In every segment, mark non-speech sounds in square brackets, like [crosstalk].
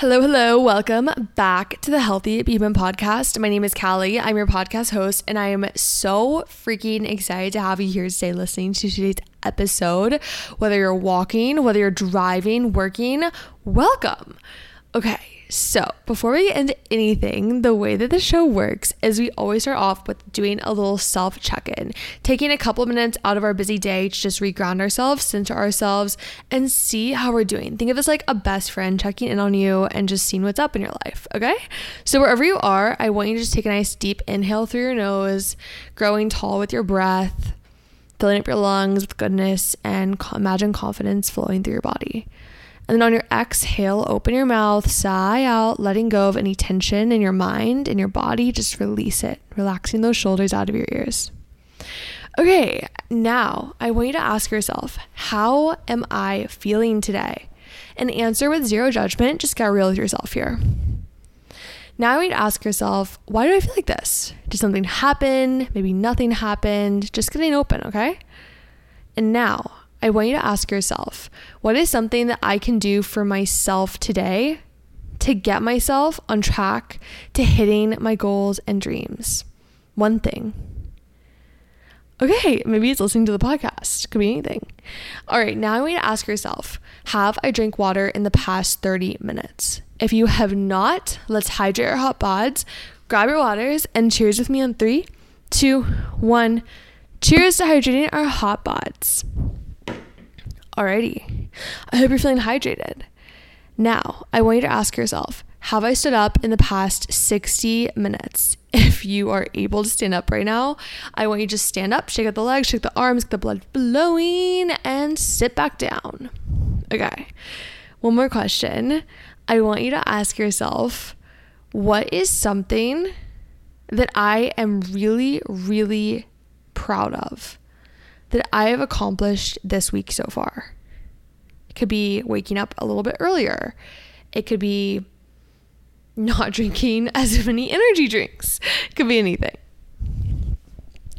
Hello, hello. Welcome back to the Healthy Human podcast. My name is Callie. I'm your podcast host, and I am so freaking excited to have you here today listening to today's episode. Whether you're walking, whether you're driving, working, welcome. Okay, so, before we get into anything, the way that the show works is we always start off with doing a little self check in, taking a couple minutes out of our busy day to just reground ourselves, center ourselves, and see how we're doing. Think of this like a best friend checking in on you and just seeing what's up in your life, okay? So, wherever you are, I want you to just take a nice deep inhale through your nose, growing tall with your breath, filling up your lungs with goodness, and imagine confidence flowing through your body. And then on your exhale, open your mouth, sigh out, letting go of any tension in your mind, in your body. Just release it, relaxing those shoulders out of your ears. Okay, now I want you to ask yourself, how am I feeling today? And answer with zero judgment. Just get real with yourself here. Now I want you to ask yourself, why do I feel like this? Did something happen? Maybe nothing happened. Just getting open, okay? And now I want you to ask yourself what is something that I can do for myself today to get myself on track to hitting my goals and dreams? One thing. Okay, maybe it's listening to the podcast. Could be anything. All right, now I want you to ask yourself Have I drank water in the past 30 minutes? If you have not, let's hydrate our hot bods. Grab your waters and cheers with me on three, two, one. Cheers to hydrating our hot bods. Alrighty. I hope you're feeling hydrated. Now, I want you to ask yourself Have I stood up in the past 60 minutes? [laughs] If you are able to stand up right now, I want you to just stand up, shake out the legs, shake the arms, get the blood flowing, and sit back down. Okay. One more question. I want you to ask yourself what is something that I am really, really proud of? That I have accomplished this week so far. It could be waking up a little bit earlier. It could be not [laughs] drinking as many energy drinks. It could be anything.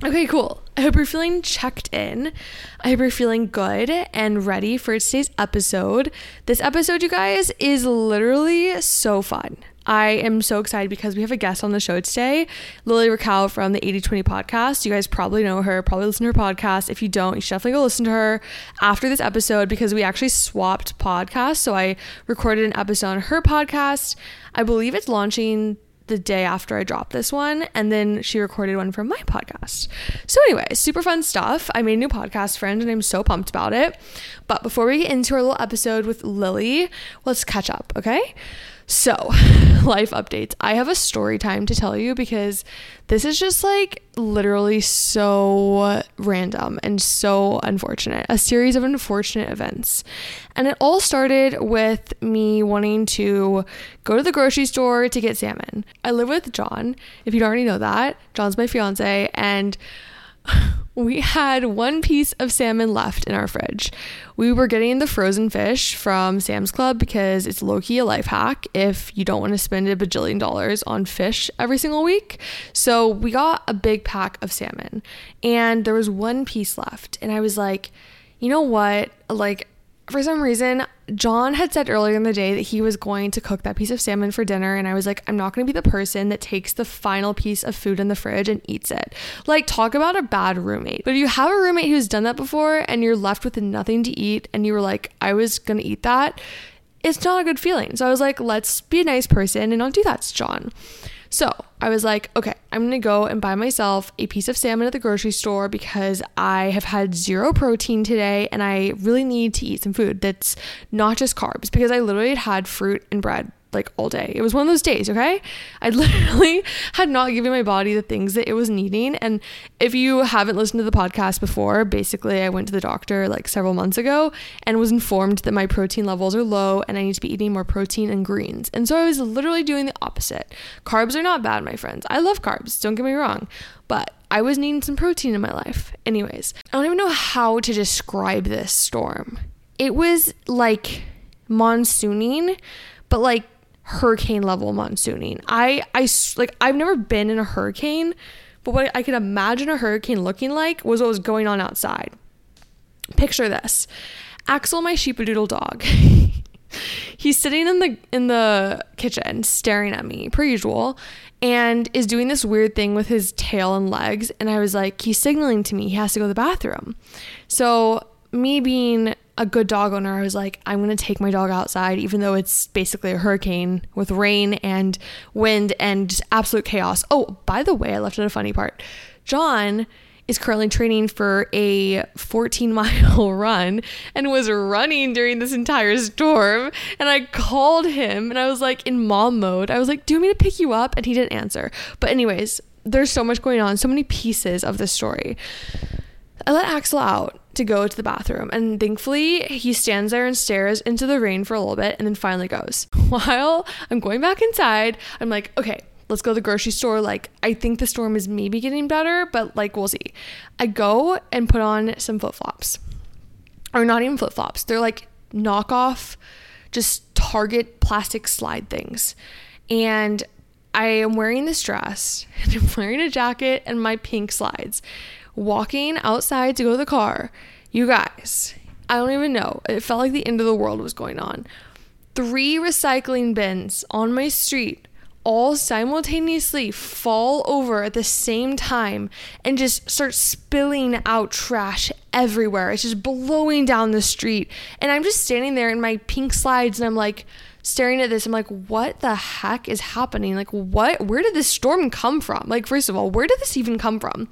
Okay, cool. I hope you're feeling checked in. I hope you're feeling good and ready for today's episode. This episode, you guys, is literally so fun. I am so excited because we have a guest on the show today, Lily Rakow from the 8020 podcast. You guys probably know her, probably listen to her podcast. If you don't, you should definitely go listen to her after this episode because we actually swapped podcasts. So I recorded an episode on her podcast. I believe it's launching the day after I dropped this one, and then she recorded one from my podcast. So, anyway, super fun stuff. I made a new podcast friend, and I'm so pumped about it. But before we get into our little episode with Lily, let's catch up, okay? So, [laughs] life updates. I have a story time to tell you because this is just like literally so random and so unfortunate. A series of unfortunate events. And it all started with me wanting to go to the grocery store to get salmon. I live with John, if you don't already know that. John's my fiance, and [laughs] we had one piece of salmon left in our fridge. We were getting the frozen fish from Sam's Club because it's low key a life hack if you don't want to spend a bajillion dollars on fish every single week. So we got a big pack of salmon and there was one piece left. And I was like, you know what? Like, for some reason, John had said earlier in the day that he was going to cook that piece of salmon for dinner. And I was like, I'm not going to be the person that takes the final piece of food in the fridge and eats it. Like, talk about a bad roommate. But if you have a roommate who's done that before and you're left with nothing to eat and you were like, I was going to eat that, it's not a good feeling. So I was like, let's be a nice person and not do that to John. So I was like, okay, I'm gonna go and buy myself a piece of salmon at the grocery store because I have had zero protein today and I really need to eat some food that's not just carbs because I literally had fruit and bread like all day. It was one of those days, okay? I [laughs] literally had not given my body the things that it was needing. And if you haven't listened to the podcast before, basically, I went to the doctor like several months ago and was informed that my protein levels are low and I need to be eating more protein and greens. And so I was literally doing the opposite. Carbs are not bad, my friends. I love carbs, don't get me wrong. But I was needing some protein in my life. Anyways, I don't even know how to describe this storm. It was like monsooning, but like hurricane level monsooning. I I like I've never been in a hurricane, but what I could imagine a hurricane looking like was what was going on outside. Picture this. Axel, my sheepadoodle dog. [laughs] He's sitting in the in the kitchen staring at me per usual and is doing this weird thing with his tail and legs and I was like he's signaling to me he has to go to the bathroom. So me being a good dog owner, I was like, I'm going to take my dog outside, even though it's basically a hurricane with rain and wind and absolute chaos. Oh, by the way, I left out a funny part. John is currently training for a 14 [laughs] mile run and was running during this entire storm. And I called him and I was like in mom mode. I was like, Do you want me to pick you up? And he didn't answer. But, anyways, there's so much going on, so many pieces of this story. I let Axel out to go to the bathroom, and thankfully, he stands there and stares into the rain for a little bit and then finally goes. [laughs] While I'm going back inside, I'm like, okay, let's go to the grocery store. Like, I think the storm is maybe getting better, but like, we'll see. I go and put on some flip flops, or not even flip flops, they're like knockoff, just Target plastic slide things. And I am wearing this dress, [laughs] and I'm wearing a jacket and my pink slides walking outside to go to the car. You guys, I don't even know. It felt like the end of the world was going on. Three recycling bins on my street all simultaneously fall over at the same time and just start spilling out trash everywhere. It's just blowing down the street. And I'm just standing there in my pink slides and I'm like, staring at this i'm like what the heck is happening like what where did this storm come from like first of all where did this even come from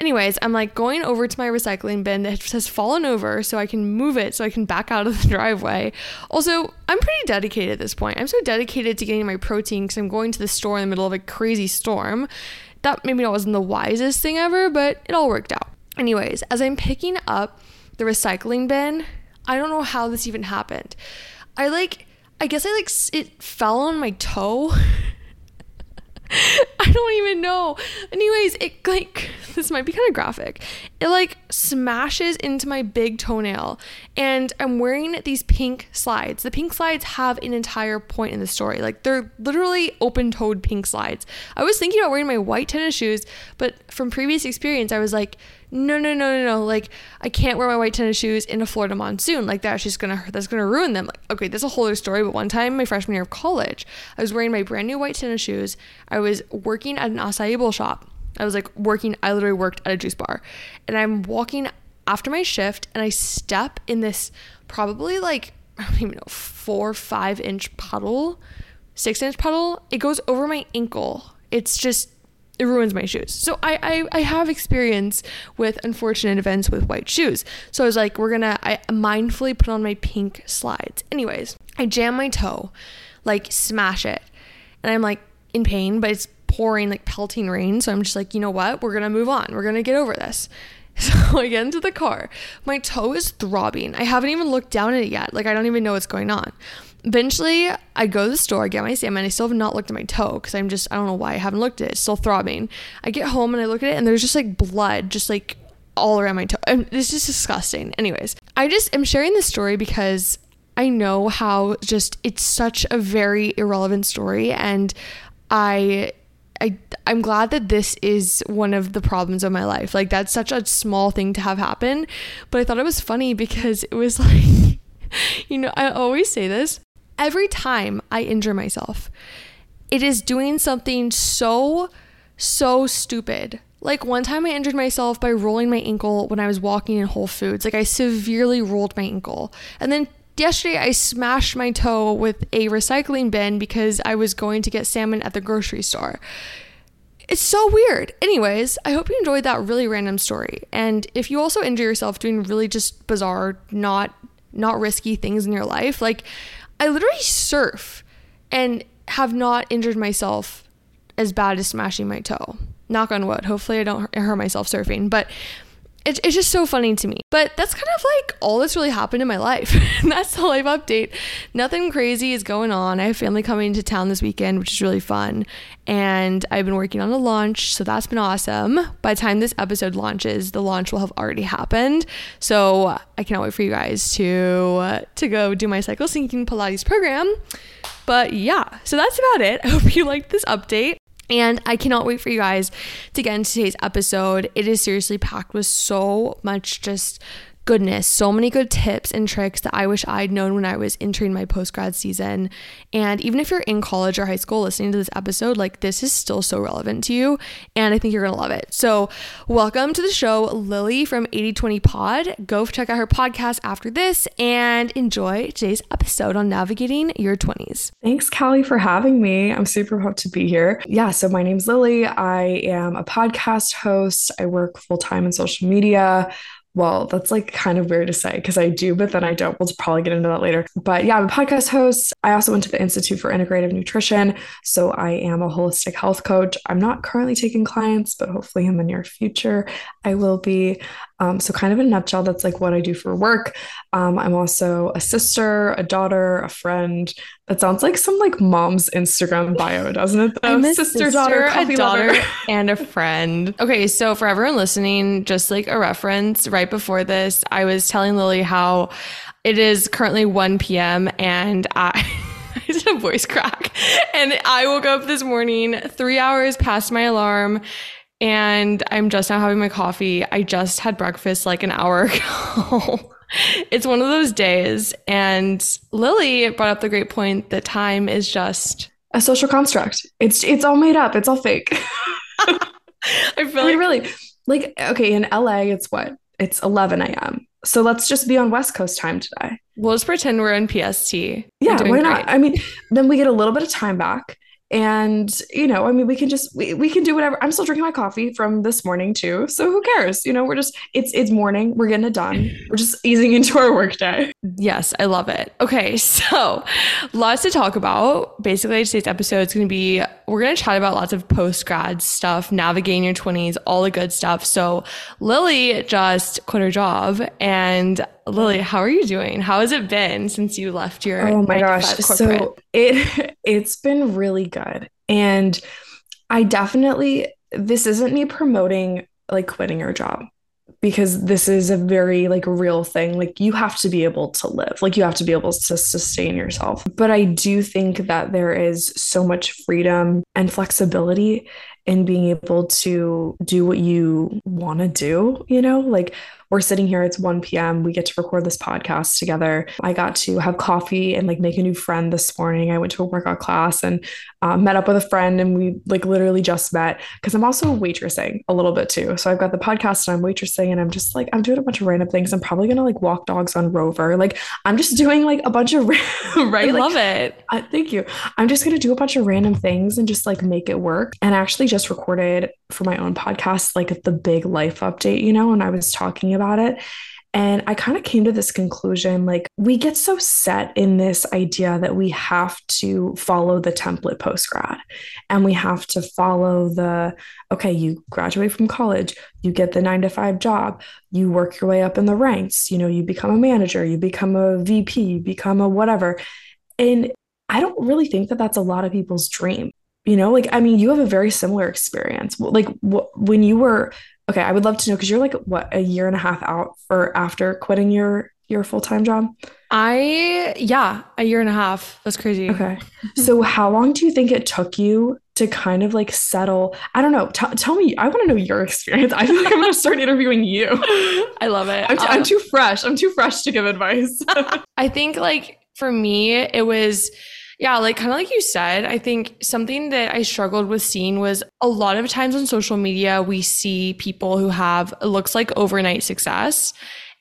Anyways, I'm like going over to my recycling bin that has fallen over so I can move it so I can back out of the [laughs] driveway. Also, I'm pretty dedicated at this point. I'm so dedicated to getting my protein because I'm going to the store in the middle of a crazy storm. That maybe not wasn't the wisest thing ever, but it all worked out. Anyways, as I'm picking up the recycling bin, I don't know how this even happened. I like, I guess I like, it fell on my toe. [laughs] [laughs] I don't even know. Anyways, it like [laughs] this might be kind of graphic. It like smashes into my big toenail and I'm wearing these pink slides. The pink slides have an entire point in the story. Like they're literally open-toed pink slides. I was thinking about wearing my white tennis shoes, but from previous experience I was like no, no, no, no, no. Like, I can't wear my white tennis shoes in a Florida monsoon. Like, that's just gonna, that's gonna ruin them. Like, okay, that's a whole other story. But one time, my freshman year of college, I was wearing my brand new white tennis shoes. I was working at an acai bowl shop. I was like working, I literally worked at a juice bar. And I'm walking after my shift, and I step in this probably like, [laughs] I don't even know, four, five inch puddle, six inch puddle. It goes over my ankle. It's just it ruins my shoes. So I, I, I have experience with unfortunate events with white shoes. So I was like, we're gonna I mindfully put on my pink slides. Anyways, I jam my toe, like smash it, and I'm like in pain, but it's pouring like pelting rain. So I'm just like, you know what? We're gonna move on. We're gonna get over this. [laughs] So I get into the car. My toe is throbbing. I haven't even looked down at it yet. Like I don't even know what's going on. Eventually, I go to the store, get my salmon. I still have not looked at my toe because I'm just, I don't know why I haven't looked at it. It's still throbbing. I get home and I look at it and there's just like blood, just like all around my toe. And it's just disgusting. Anyways, I just am sharing this story because I know how just it's such a very irrelevant story. And I I I'm glad that this is one of the problems of my life. Like that's such a small thing to have happen, but I thought it was funny because it was [laughs] like you know, I always say this every time I injure myself, it is doing something so, so stupid. Like one time I injured myself by rolling my ankle when I was walking in Whole Foods. Like I severely rolled my ankle. And then yesterday I smashed my toe with a recycling bin because I was going to get salmon at the grocery store. It's so weird. Anyways, I hope you enjoyed that really random story. And if you also injure yourself doing really just bizarre, not not risky things in your life, like I literally surf and have not injured myself as bad as smashing my toe. Knock on wood. Hopefully I don't hurt myself surfing, but it's, it's just so funny to me. But that's kind of like all that's really happened in my life. [laughs] that's the life update. Nothing crazy is going on. I have family coming to town this weekend, which is really fun. And I've been working on a launch, so that's been awesome. By the time this episode launches, the launch will have already happened. So I cannot wait for you guys to to go do my cycle syncing Pilates program. But yeah, so that's about it. [laughs] I hope you liked this update. And I cannot wait for you guys to get into today's episode. It is seriously packed with so much just goodness, so many good tips and tricks that I wish I'd known when I was entering my post grad season. And even if you're in college or high school listening to this episode, like this is still so relevant to you. And I think you're going to love it. So, welcome to the show, Lily from 8020 Pod. Go check out her podcast after this and enjoy today's episode on navigating your 20s. Thanks, Callie, for having me. I'm super pumped to be here. Yeah, so my name's Lily. I am a podcast host, I work full time in social media well, that's like kind of weird to say because I do, but then I don't. We'll probably get into that later. But yeah, I'm a podcast host. I also went to the Institute for Integrative Nutrition. So I am a holistic health coach. I'm not currently taking clients, but hopefully in the near future, I will be. Um, so, kind of in a nutshell, that's like what I do for work. Um, I'm also a sister, a daughter, a friend. That sounds like some like mom's Instagram bio, doesn't it? Though? I'm a sister, sister daughter, a daughter, [laughs] and a friend. Okay, so for everyone listening, just like a reference, right before this, I was telling Lily how it is currently 1 p.m. and I. [laughs] I did a voice crack. And I woke up this morning three hours past my alarm and I'm just now having my coffee. I just had breakfast like an hour [laughs] ago. it's one of those days. And Lily brought up the great point that time is just a social construct. It's it's all made up. It's all fake. [laughs] I feel I mean, really like okay, in LA it's what? It's 11 a.m. So let's just be on West Coast time today. We'll just pretend we're in PST. Yeah, why not? Great. I mean, then we get a little bit of time back and you know i mean we can just we, we can do whatever. I'm still drinking my coffee from this morning too so who cares? You know we're just it's it's morning we're getting it done. We're just [laughs] easing into our workday yes i love it. Okay [laughs] so lots to talk about. Basically today's episode is going to be we're going to chat about lots of post grad stuff navigating your 20s all the good stuff. So lily just quit her job and Lily, how are you doing? How has it been since you left your Oh my gosh. So it [laughs] it's been really good. And I definitely this isn't me promoting like quitting your job because this is a very like real thing like you have to be able to live like you have to be able to sustain yourself but i do think that there is so much freedom and flexibility in being able to do what you want to do you know like we're sitting here, it's 1 p.m. We get to record this podcast together. I got to have coffee and like make a new friend this morning. I went to a workout class and uh, met up with a friend and we like literally just met because I'm also waitressing a little bit too. So I've got the podcast and I'm waitressing and I'm just like, I'm doing a bunch of random things. I'm probably going to like walk dogs on Rover. Like I'm just doing like a bunch of, [laughs] right? I love it. Uh, thank you. I'm just going to do a bunch of random things and just like make it work. And I actually just recorded for my own podcast, like the big life update, you know, and I was talking about it. And I kind of came to this conclusion like, we get so set in this idea that we have to follow the template post grad and we have to follow the, okay, you graduate from college, you get the nine to five job, you work your way up in the ranks, you know, you become a manager, you become a VP, you become a whatever. And I don't really think that that's a lot of people's dream. You know, like, I mean, you have a very similar experience. Like, wh- when you were Okay, I would love to know because you're like what a year and a half out or after quitting your your full time job. I yeah, a year and a half. That's crazy. Okay, so how long do you think it took you to kind of like settle? I don't know. T- tell me. I want to know your experience. I feel like I'm going to start [laughs] interviewing you. I love it. I'm, t- um, I'm too fresh. I'm too fresh to give advice. [laughs] I think like for me, it was yeah, like kind of like you said, I think something that I struggled with seeing was a lot of times on social media, we see people who have, looks like overnight success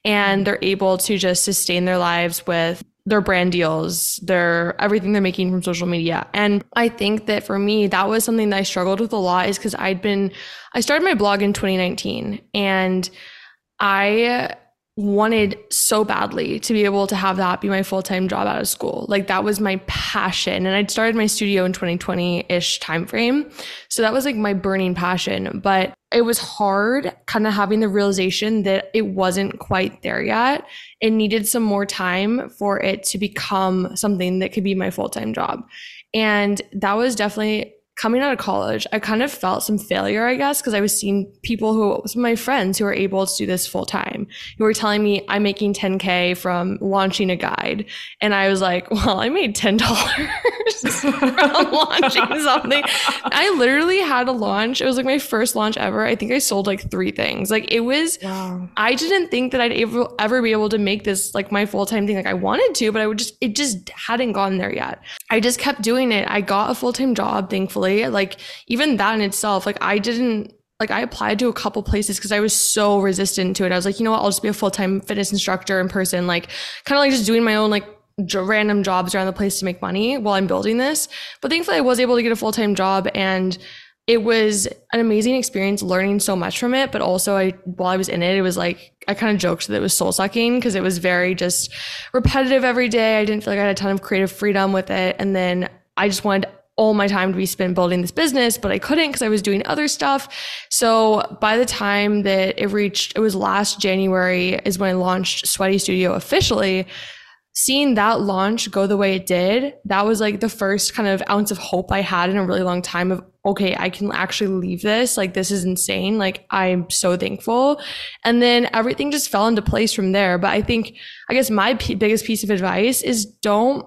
and they're able to just sustain their lives with their brand deals, their everything they're making from social media. And I think that for me, that was something that I struggled with a lot is because I'd been, I started my blog in 2019 and I wanted so badly to be able to have that be my full-time job out of school. Like that was my passion. And I'd started my studio in 2020-ish timeframe. So that was like my burning passion. But it was hard kind of having the realization that it wasn't quite there yet. It needed some more time for it to become something that could be my full-time job. And that was definitely coming out of college, I kind of felt some failure, I guess, because I was seeing people who, some of my friends who are able to do this full time, who were telling me I'm making 10K from launching a guide. And I was like, well, I made $10 [laughs] from [laughs] launching something. I literally had a launch. It was like my first launch ever. I think I sold like three things. Like it was, wow. I didn't think that I'd ever, ever be able to make this like my full time thing. Like I wanted to, but I would just, it just hadn't gone there yet. I just kept doing it. I got a full time job, thankfully like even that in itself, like I didn't like I applied to a couple places because I was so resistant to it. I was like, you know what, I'll just be a full time fitness instructor in person, like kind of like just doing my own like random jobs around the place to make money while I'm building this. But thankfully, I was able to get a full time job and it was an amazing experience learning so much from it but also i while i was in it it was like i kind of joked that it was soul sucking because it was very just repetitive every day i didn't feel like i had a ton of creative freedom with it and then i just wanted all my time to be spent building this business, but I couldn't because I was doing other stuff. So by the time that it reached, it was last January is when I launched Sweaty Studio officially. Seeing that launch go the way it did, that was like the first kind of ounce of hope I had in a really long time of, okay, I can actually leave this. Like, this is insane. Like, I'm so thankful. And then everything just fell into place from there. But I think, I guess my p- biggest piece of advice is don't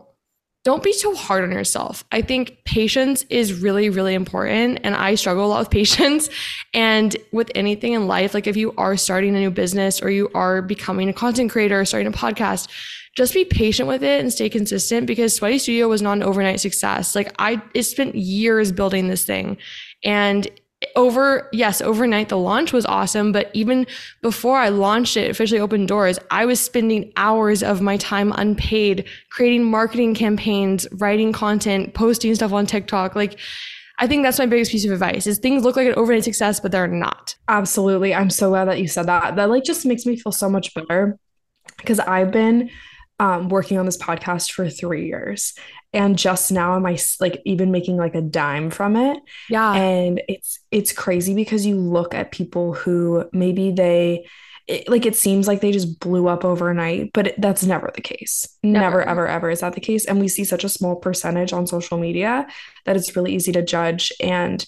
don't be too hard on yourself. I think patience is really, really important. And I struggle a lot with [laughs] patience. And with anything in life, like if you are starting a new business or you are becoming a content creator starting a podcast, just be patient with it and stay consistent because Sweaty Studio was not an overnight success. Like I, it spent years building this thing. And over yes overnight the launch was awesome but even before i launched it officially opened doors i was spending hours of my time unpaid creating marketing campaigns writing content posting stuff on tiktok like i think that's my biggest piece of advice is things look like an overnight success but they're not absolutely i'm so glad that you said that that like just makes me feel so much better because i've been um, working on this podcast for three years. And just now am i like even making like a dime from it. Yeah. And it's it's crazy because you look at people who maybe they it, like it seems like they just blew up overnight but it, that's never the case. Never. never ever ever is that the case. And we see such a small percentage on social media that it's really easy to judge. And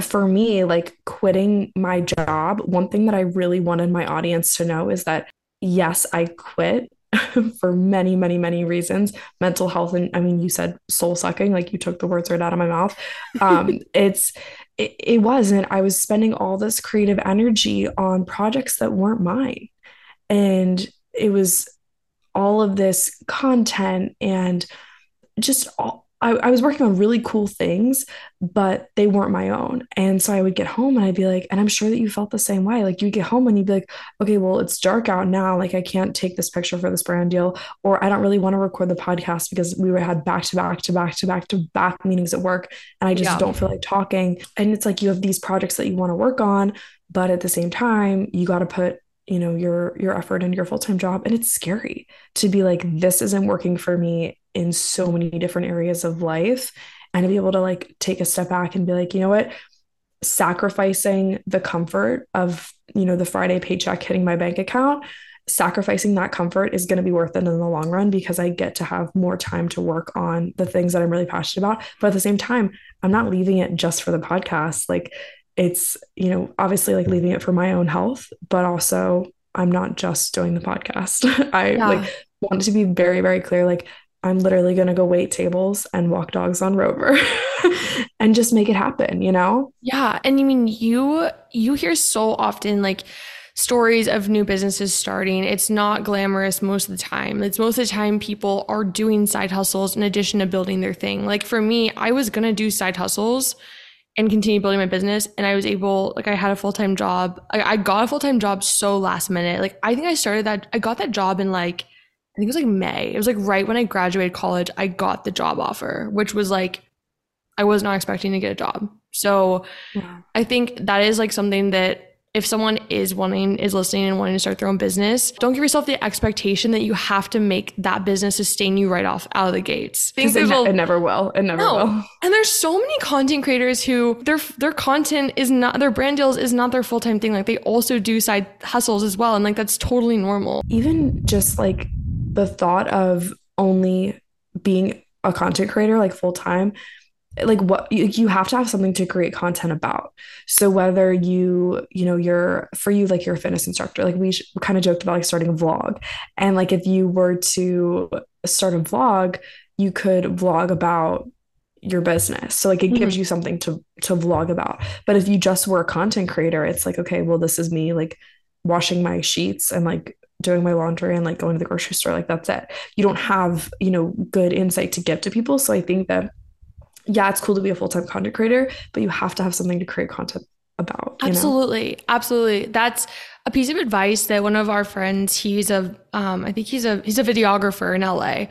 for me like quitting my job one thing that i really wanted my audience to know is that yes i quit [laughs] for many, many, many reasons. Mental health, and I mean, you said soul sucking, like you took the words right out of my mouth. Um, [laughs] it's it, it wasn't. I was spending all this creative energy on projects that weren't mine, and it was all of this content and just all I, I was working on really cool things, but they weren't my own. And so I would get home and I'd be like, and I'm sure that you felt the same way. Like you get home and you'd be like, okay, well, it's dark out now. Like I can't take this picture for this brand deal, or I don't really want to record the podcast because we were had back to back to back to back to back meetings at work. And I just yeah. don't feel like talking. And it's like you have these projects that you want to work on, but at the same time, you got to put you know your your effort and your full-time job and it's scary to be like this isn't working for me in so many different areas of life and to be able to like take a step back and be like you know what? Sacrificing the comfort of you know the friday paycheck hitting my bank account sacrificing that comfort is going to be worth it in the long run because i get to have more time to work on the things that i'm really passionate about. But at the same time i'm not leaving it just for the podcast. Like it's you know obviously like leaving it for my own health but also i'm not just doing the podcast. [laughs] I yeah. like want to be very very clear like i'm literally going to go wait tables and walk dogs on rover [laughs] and just make it happen you know yeah and you mean you you hear so often like stories of new businesses starting. It's not glamorous most of the time. It's most of the time people are doing side hustles in addition to building their thing. Like for me, I was going to do side hustles and continue building my business. And I was able, like, I had a full time job. I, I got a full time job so last minute. Like, I think I started that, I got that job in like I think it was like May. It was like right when I graduated college, I got the job offer, which was like I was not expecting to get a job. So yeah. I think that is like something that if someone is wanting is listening and wanting to start their own business don't give yourself the expectation that you have to make that business sustain you right off out of the gates it, ne- it, never will it never no. will and there's so many content creators who their their content is not their brand deals is not their full-time thing like they also do side hustles as well and like that's totally normal even just like the thought of only being a content creator like full-time like what you, you have to have something to create content about. So whether you you know you're for you like you're a fitness instructor like we kind of joked about like starting a vlog. And like if you were to start a vlog you could vlog about your business. So like it mm-hmm. gives you something to to vlog about. But if you just were a content creator it's like okay well this is me like washing my sheets and like doing my laundry and like going to the grocery store like that's it you don't have you know good insight to give to people so i think that yeah, it's cool to be a full time content creator, but you have to have something to create content about. Absolutely. Know? Absolutely. That's a piece of advice that one of our friends, he's a, um, I think he's a, he's a videographer in LA.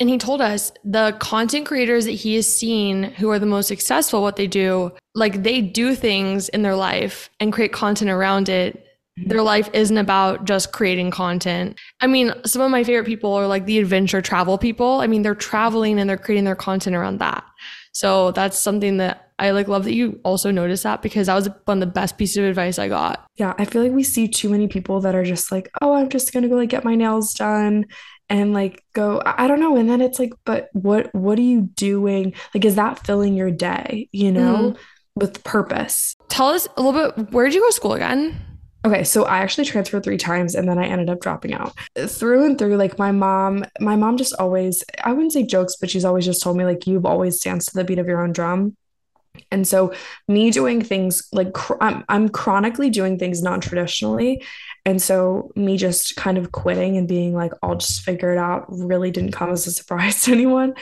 And he told us the content creators that he has seen who are the most successful, what they do, like they do things in their life and create content around it their life isn't about just creating content. I mean, some of my favorite people are like the adventure travel people. I mean, they're traveling and they're creating their content around that. So that's something that I like love that you also noticed that because that was one of the best pieces of advice I got. Yeah, I feel like we see too many people that are just like, "Oh, I'm just going to go like get my nails done." and like go I don't know and then it's like but what what are you doing like is that filling your day you know mm. with purpose tell us a little bit where did you go to school again Okay, so I actually transferred three times and then I ended up dropping out. Through and through, like my mom, my mom just always, I wouldn't say jokes, but she's always just told me, like, you've always danced to the beat of your own drum. And so, me doing things like cr- I'm, I'm chronically doing things non traditionally. And so, me just kind of quitting and being like, I'll just figure it out really didn't come as a surprise [laughs] to anyone.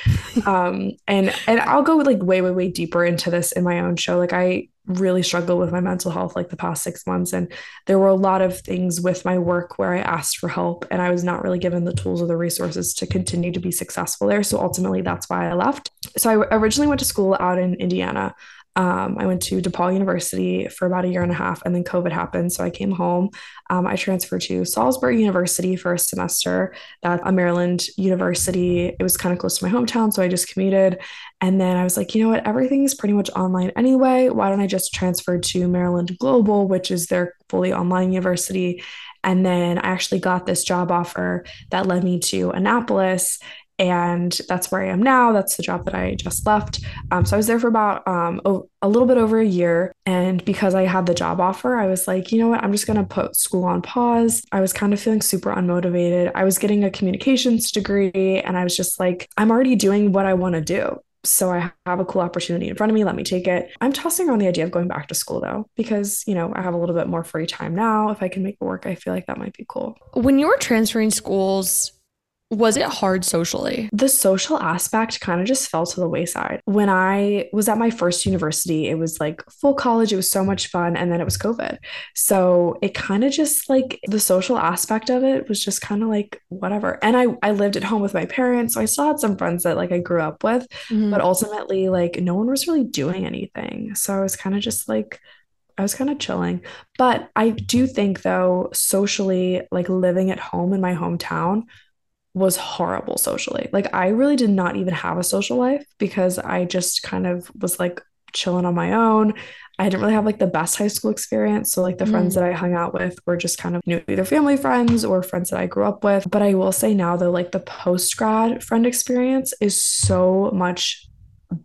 um, and and I'll go like way, way, way deeper into this in my own show. Like, I really struggled with my mental health like the past six months. And there were a lot of things with my work where I asked for help and I was not really given the tools or the resources to continue to be successful there. So ultimately, that's why I left. So I originally went to school out in Indiana. Um, I went to DePauw University for about a year and a half, and then COVID happened. So I came home. Um, I transferred to Salisbury University for a semester. That's a Maryland university. It was kind of close to my hometown. So I just commuted. And then I was like, you know what? Everything's pretty much online anyway. Why don't I just transfer to Maryland Global, which is their fully online university? And then I actually got this job offer that led me to Annapolis and that's where I am now. That's the job that I just left. Um, so I was there for about um, a little bit over a year. And because I had the job offer, I was like, you know what? I'm just going to put school on pause. I was kind of feeling super unmotivated. I was getting a communications degree, and I was just like, I'm already doing what I want to do. So I have a cool opportunity in front of me. Let me take it. I'm tossing around the idea of going back to school though, because, you know, I have a little bit more free time now. If I can make it work, I feel like that might be cool. When you were transferring schools, was it hard socially? The social aspect kind of just fell to the wayside. When I was at my first university, it was like full college, it was so much fun, and then it was COVID. So it kind of just like the social aspect of it was just kind of like whatever. And I I lived at home with my parents, so I still had some friends that like I grew up with, mm-hmm. but ultimately like no one was really doing anything. So I was kind of just like I was kind of chilling. But I do think though, socially, like living at home in my hometown was horrible socially. Like I really did not even have a social life because I just kind of was like chilling on my own. I didn't really have like the best high school experience. So like the mm. friends that I hung out with were just kind of you know, either family friends or friends that I grew up with. But I will say now though, like the post grad friend experience is so much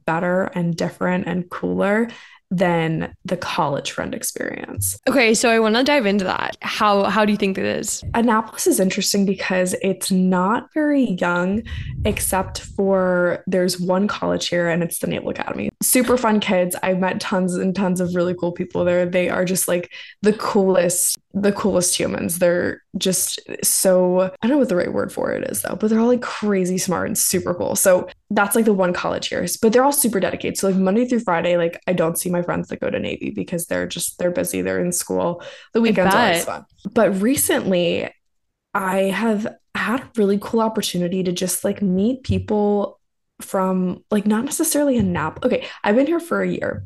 better and different and cooler than the college friend experience. Okay, so I want to dive into that. How how do you think it is? Annapolis is interesting because it's not very young except for there's one college here and it's the Naval Academy. Super fun kids. I've met tons and tons of really cool people there. They are just like the coolest the coolest humans. They're just so I don't know what the right word for it is though, but they're all like crazy smart and super cool. So that's like the one college years, but they're all super dedicated. So like Monday through Friday, like I don't see my friends that go to Navy because they're just they're busy, they're in school. The weekends are always fun. But recently I have had a really cool opportunity to just like meet people from like not necessarily a nap. Okay, I've been here for a year.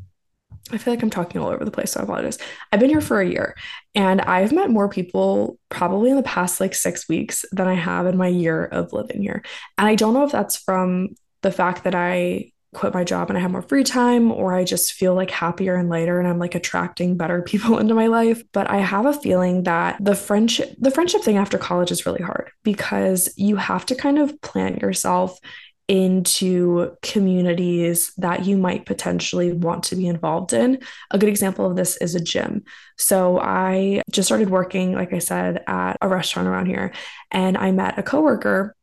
I feel like I'm talking all over the place, so I apologize. I've been here for a year and I've met more people probably in the past like six weeks than I have in my year of living here. And I don't know if that's from the fact that I quit my job and I have more free time, or I just feel like happier and lighter and I'm like attracting better [laughs] people into my life. But I have a feeling that the friendship, the friendship thing after college is really hard because you have to kind of plant yourself into communities that you might potentially want to be involved in. A good example of this is a gym. So I just started working, like I said, at a restaurant around here, and I met a coworker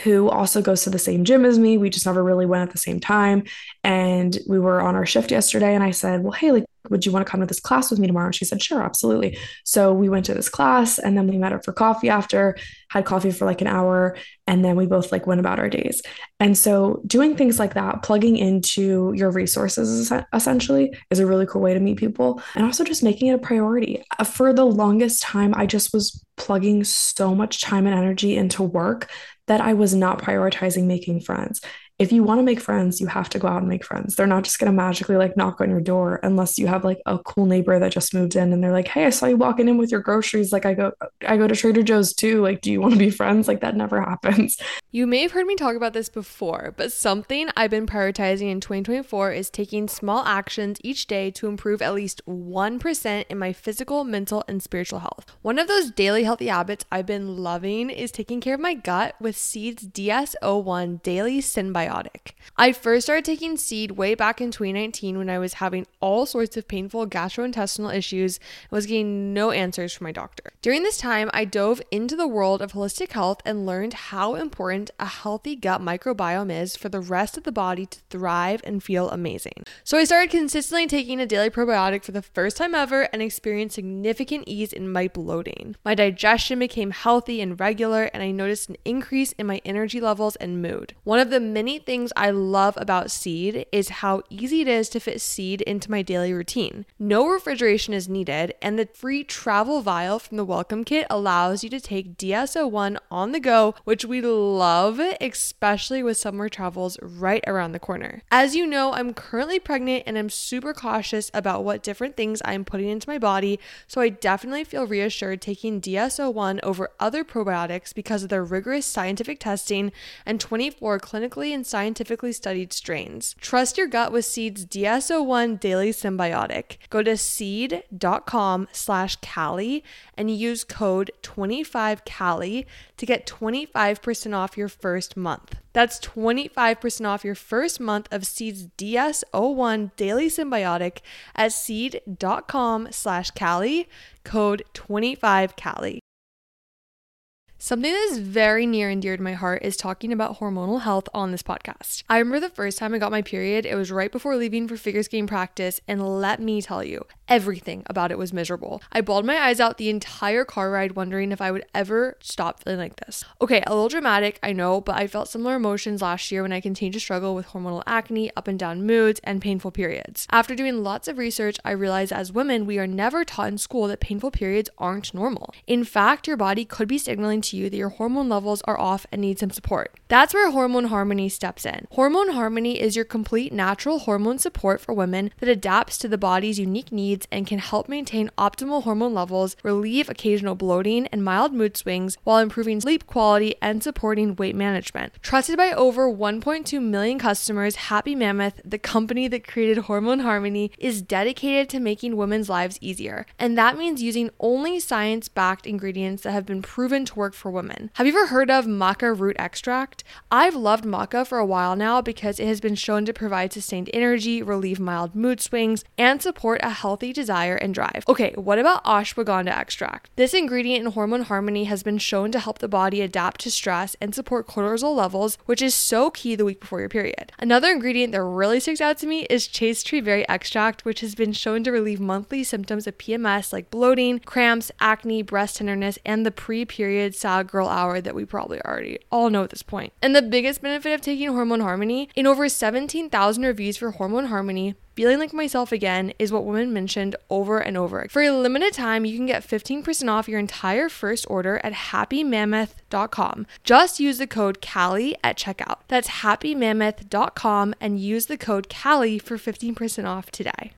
who also goes to the same gym as me. We just never really went at the same time. And we were on our shift yesterday, and I said, Well, hey, like, would you want to come to this class with me tomorrow? And she said, sure, absolutely. So we went to this class and then we met up for coffee after, had coffee for like an hour, and then we both like went about our days. And so doing things like that, plugging into your resources essentially is a really cool way to meet people. And also just making it a priority. Uh, for the longest time, I just was plugging so much time and energy into work that I was not prioritizing making friends if you want to make friends, you have to go out and make friends. They're not just going to magically like knock on your door unless you have like a cool neighbor that just moved in and they're like, "Hey, I saw you walking in with your groceries. Like I go I go to Trader Joe's too. Like, do you want to be friends?" Like that never [laughs] happens. You may have heard me talk about this before, but something I've been prioritizing in 2024 is taking small actions each day to improve at least 1% in my physical, mental, and spiritual health. One of those daily healthy habits I've been loving is taking care of my gut with Seed's DS-01 Daily Synbiotic I first started taking seed way back in 2019 when I was having all sorts of painful gastrointestinal issues and was getting no answers from my doctor. During this time, I dove into the world of holistic health and learned how important a healthy gut microbiome is for the rest of the body to thrive and feel amazing. So I started consistently taking a daily probiotic for the first time ever and experienced significant ease in my bloating. My digestion became healthy and regular, and I noticed an increase in my energy levels and mood. One of the many things I love about seed is how easy it is to fit seed into my daily routine. No refrigeration is needed, and the free travel vial from the welcome kit allows you to take DS-01 on the go, which we love, especially with summer travels right around the corner. As you know, I'm currently pregnant and I'm super cautious about what different things I'm putting into my body, so I definitely feel reassured taking DS-01 over other probiotics because of their rigorous scientific testing and 24 clinically and scientifically studied strains. Trust your gut with Seed's DS-01 Daily Synbiotic. Go to seed.com slash Callie and use code 25Callie to get 25% off your first month. That's 25% off your first month of Seed's DS-01 Daily Synbiotic at seed.com slash Callie, code 25Callie. Something that is very near and dear to my heart is talking about hormonal health on this podcast. I remember the first time I got my period, it was right before leaving for figure skating practice, and let me tell you, everything about it was miserable. I bawled my eyes out the entire car ride, wondering if I would ever stop feeling like this. Okay, a little dramatic, I know, but I felt similar emotions last year when I continued to struggle with hormonal acne, up and down moods, and painful periods. After doing lots of research, I realized as women, we are never taught in school that painful periods aren't normal. In fact, your body could be signaling to you that your hormone levels are off and need some support. That's where Hormone Harmony steps in. Hormone Harmony is your complete natural hormone support for women that adapts to the body's unique needs and can help maintain optimal hormone levels, relieve occasional bloating and mild mood swings while improving sleep quality and supporting weight management. Trusted by over 1.2 million customers, Happy Mammoth, the company that created Hormone Harmony, is dedicated to making women's lives easier. And that means using only science backed ingredients that have been proven to work for women. Have you ever heard of maca root extract? I've loved maca for a while now because it has been shown to provide sustained energy, relieve mild mood swings, and support a healthy desire and drive. Okay, what about ashwagandha extract? This ingredient in Hormone Harmony has been shown to help the body adapt to stress and support cortisol levels, which is so key the week before your period. Another ingredient that really sticks out to me is chaste tree berry extract, which has been shown to relieve monthly symptoms of PMS like bloating, cramps, acne, breast tenderness, and the pre period girl hour that we probably already all know at this point. And the biggest benefit of taking Hormone Harmony in over 17,000 reviews for Hormone Harmony, Feeling like myself again is what women mentioned over and over. For a limited time, you can get 15% off your entire first order at happymammoth.com. Just use the code CALLIE at checkout. That's happymammoth.com and use the code CALLIE for 15% off today.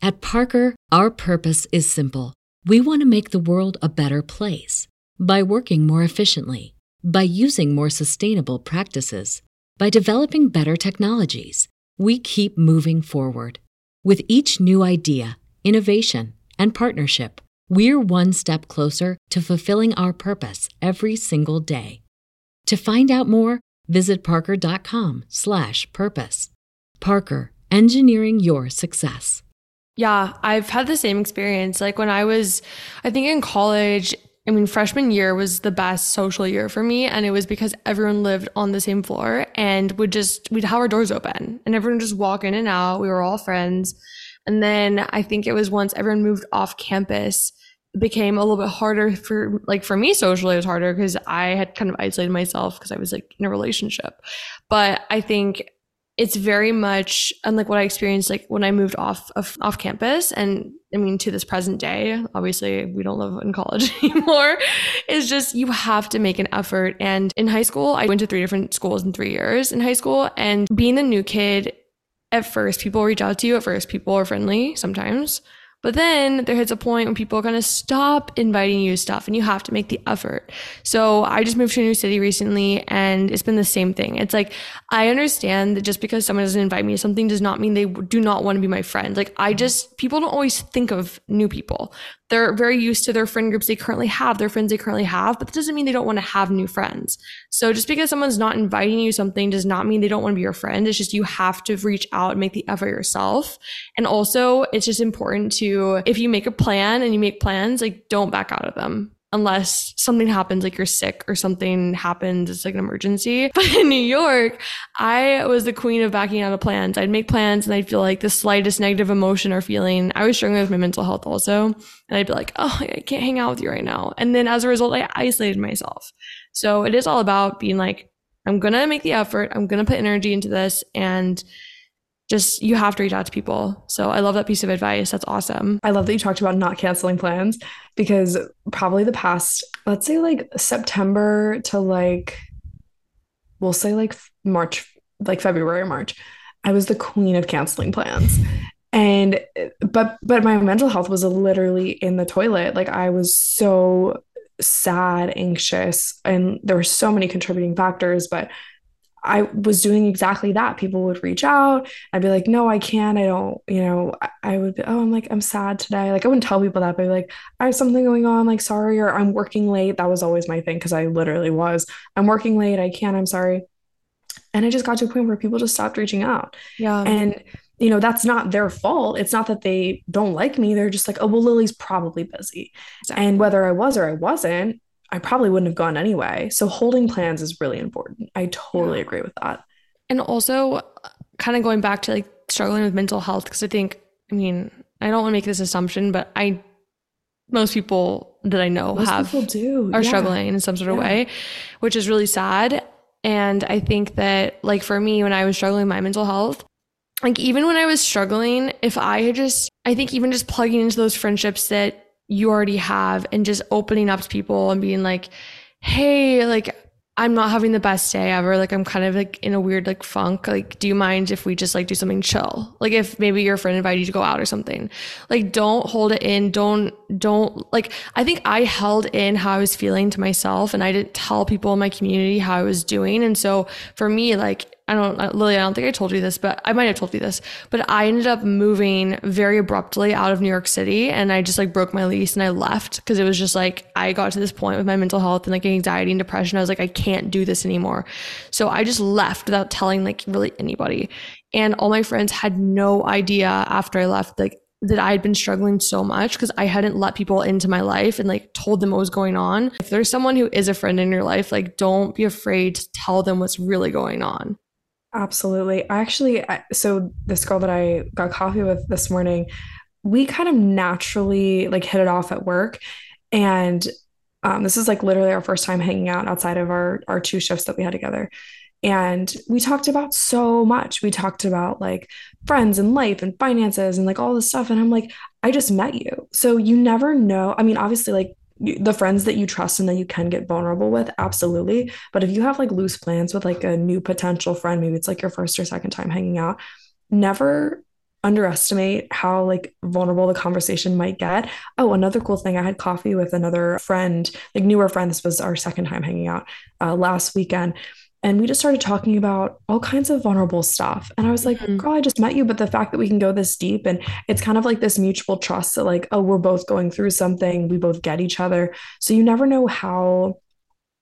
At Parker, our purpose is simple. We want to make the world a better place by working more efficiently, by using more sustainable practices, by developing better technologies we keep moving forward. With each new idea, innovation, and partnership, we're one step closer to fulfilling our purpose every single day. To find out more, visit parker.com/purpose. Parker, engineering your success. Yeah, I've had the same experience. Like when I was I think in college, I mean, freshman year was the best social year for me. And it was because everyone lived on the same floor and would just, we'd have our doors open and everyone just walk in and out. We were all friends. And then I think it was once everyone moved off campus, it became a little bit harder for, like, for me socially, it was harder because I had kind of isolated myself because I was like in a relationship. But I think it's very much unlike what I experienced like when I moved off of off campus. And I mean to this present day obviously we don't live in college [laughs] anymore. Is just you have to make an effort. And in high school I went to three different schools in 3 years in high school. And being the new kid at first people reach out to you. At first people are friendly sometimes but then there hits a point when people are kind of stop inviting you to stuff and you have to make the effort. So I just moved to a new city recently and it's been the same thing. It's like, I understand that just because someone doesn't invite me to something does not mean they do not want to be my friend. Like, I just, people don't always think of new people they're very used to their friend groups they currently have, their friends they currently have, but that doesn't mean they don't want to have new friends. So just because someone's not inviting you something does not mean they don't want to be your friend. It's just you have to reach out and make the effort yourself. And also, it's just important to, if you make a plan and you make plans, like don't back out of them unless something happens, like you're sick or something happens, it's like an emergency. [laughs] But in New York, I was the queen of backing out of plans. I'd make plans and I'd feel like the slightest negative emotion or feeling. I was struggling with my mental health also. And I'd be like, oh, I can't hang out with you right now. And then as a result, I isolated myself. So it is all about being like, I'm going to make the effort. I'm going to put energy into this. And just you have to reach out to people. So I love that piece of advice. That's awesome. I love that you talked about not canceling plans because probably the past, let's say like September to like, we'll say like March, like February or March, I was the queen of canceling plans. And but but my mental health was literally in the toilet. Like I was so sad, anxious, and there were so many contributing factors, but I was doing exactly that. People would reach out. I'd be like, no, I can't. I don't, you know, I, would be, oh, I'm like, I'm sad today. Like, I wouldn't tell people that, but like, I have something going on, like, sorry, or I'm working late. That was always my thing because I literally was. I'm working late. I can't. I'm sorry. And I just got to a point where people just stopped reaching out. Yeah. And, you know, that's not their fault. It's not that they don't like me. They're just like, oh, well, Lily's probably busy. Exactly. And whether I was or I wasn't, I probably wouldn't have gone anyway. So holding plans is really important. I totally yeah. agree with that. And also, uh, kind of going back to like struggling with mental health, because I think, I mean, I don't want to make this assumption, but I, most people that I know most have do. are yeah. struggling in some sort of yeah. way, which is really sad. And I think that, like, for me, when I was struggling with my mental health, like, even when I was struggling, if I had just, I think even just plugging into those friendships that you already have and just opening up to people and being like, hey, like, I'm not having the best day ever. Like I'm kind of like in a weird like funk. Like, do you mind if we just like do something chill? Like if maybe your friend invited you to go out or something. Like don't hold it in. Don't don't like I think I held in how I was feeling to myself and I didn't tell people in my community how I was doing. And so for me, like I don't, uh, Lily, I don't think I told you this, but I might have told you this, but I ended up moving very abruptly out of New York City and I just like broke my lease and I left because it was just like, I got to this point with my mental health and like anxiety and depression. I was like, I can't do this anymore. So I just left without telling like really anybody. And all my friends had no idea after I left, like, that I had been struggling so much because I hadn't let people into my life and like told them what was going on. If there's someone who is a friend in your life, like don't be afraid to tell them what's really going on. Absolutely. I actually, I, so this girl that I got coffee with this morning, we kind of naturally like hit it off at work. And Um, this is like literally our first time hanging out outside of our our two shifts that we had together. And we talked about so much. We talked about like friends and life and finances and like all this stuff. And I'm like, I just met you. So you never know. I mean, obviously, like the friends that you trust and that you can get vulnerable with, absolutely. But if you have like loose plans with like a new potential friend, maybe it's like your first or second time hanging out, never underestimate how like vulnerable the conversation might get. Oh, another cool thing, I had coffee with another friend, like newer friend. This was our second time hanging out uh, last weekend. And we just started talking about all kinds of vulnerable stuff. And I was like, mm-hmm. girl, I just met you. But the fact that we can go this deep and it's kind of like this mutual trust that, like, oh, we're both going through something, we both get each other. So you never know how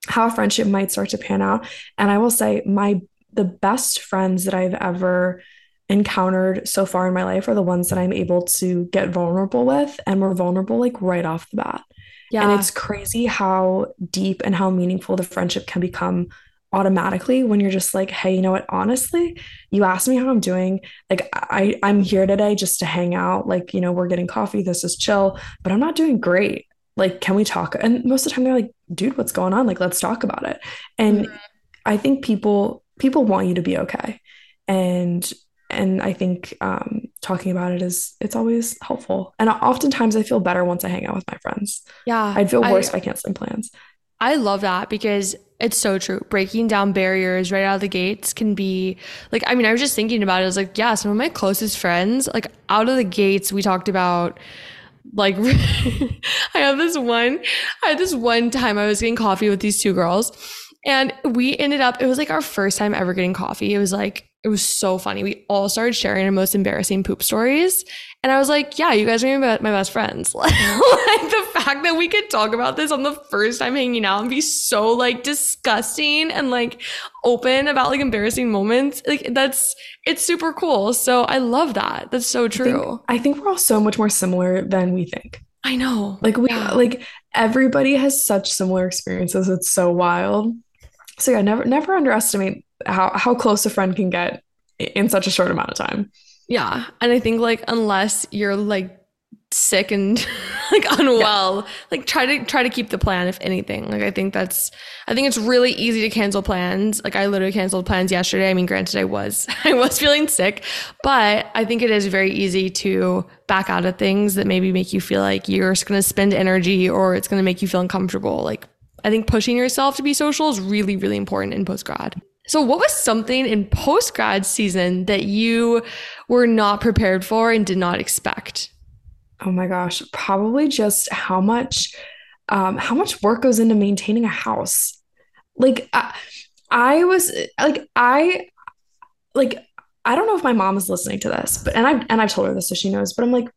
how a friendship might start to pan out. And I will say, my the best friends that I've ever encountered so far in my life are the ones that I'm able to get vulnerable with. And we're vulnerable like right off the bat. Yeah. And it's crazy how deep and how meaningful the friendship can become automatically when you're just like hey you know what? Honestly you asked me how i'm doing. Like i i'm here today just to hang out. Like you know we're getting coffee. This is chill but i'm not doing great. Like can we talk? And most of the time they're like dude what's going on? Like let's talk about it. And mm-hmm. i think people people want you to be okay. And and i think um, talking about it is it's always helpful. And oftentimes i feel better once i hang out with my friends. Yeah i'd feel worse I, if i canceling plans I love that because it's so true. Breaking down barriers right out of the gates can be like, I mean, I was just thinking about it. I was like, yeah, some of my closest friends, like out of the gates, we talked about like, [laughs] I have this one, I had this one time I was getting coffee with these two girls and we ended up, it was like our first time ever getting coffee. It was like, it was so funny. We all started sharing our most embarrassing poop stories. And I was like, yeah, you guys are my best friends. [laughs] like the fact that we could talk about this on the first time hanging out and be so like disgusting and like open about like embarrassing moments, like that's, it's super cool. So I love that. That's so true. I think, I think we're all so much more similar than we think. I know. Like we, yeah. like everybody has such similar experiences. It's so wild. So yeah, never, never underestimate how, how close a friend can get in such a short amount of time. Yeah. And I think like unless you're like sick and [laughs] like unwell, yeah. like try to try to keep the plan if anything. Like I think that's I think it's really easy to cancel plans. Like I literally canceled plans yesterday. I mean, granted I was [laughs] I was feeling sick, but I think it is very easy to back out of things that maybe make you feel like you're just going to spend energy or it's going to make you feel uncomfortable. Like I think pushing yourself to be social is really really important in post grad. So, what was something in post grad season that you were not prepared for and did not expect? Oh my gosh, probably just how much, um, how much work goes into maintaining a house. Like, I, I was like, I, like, I don't know if my mom is listening to this, but and I and I've told her this so she knows, but I'm like,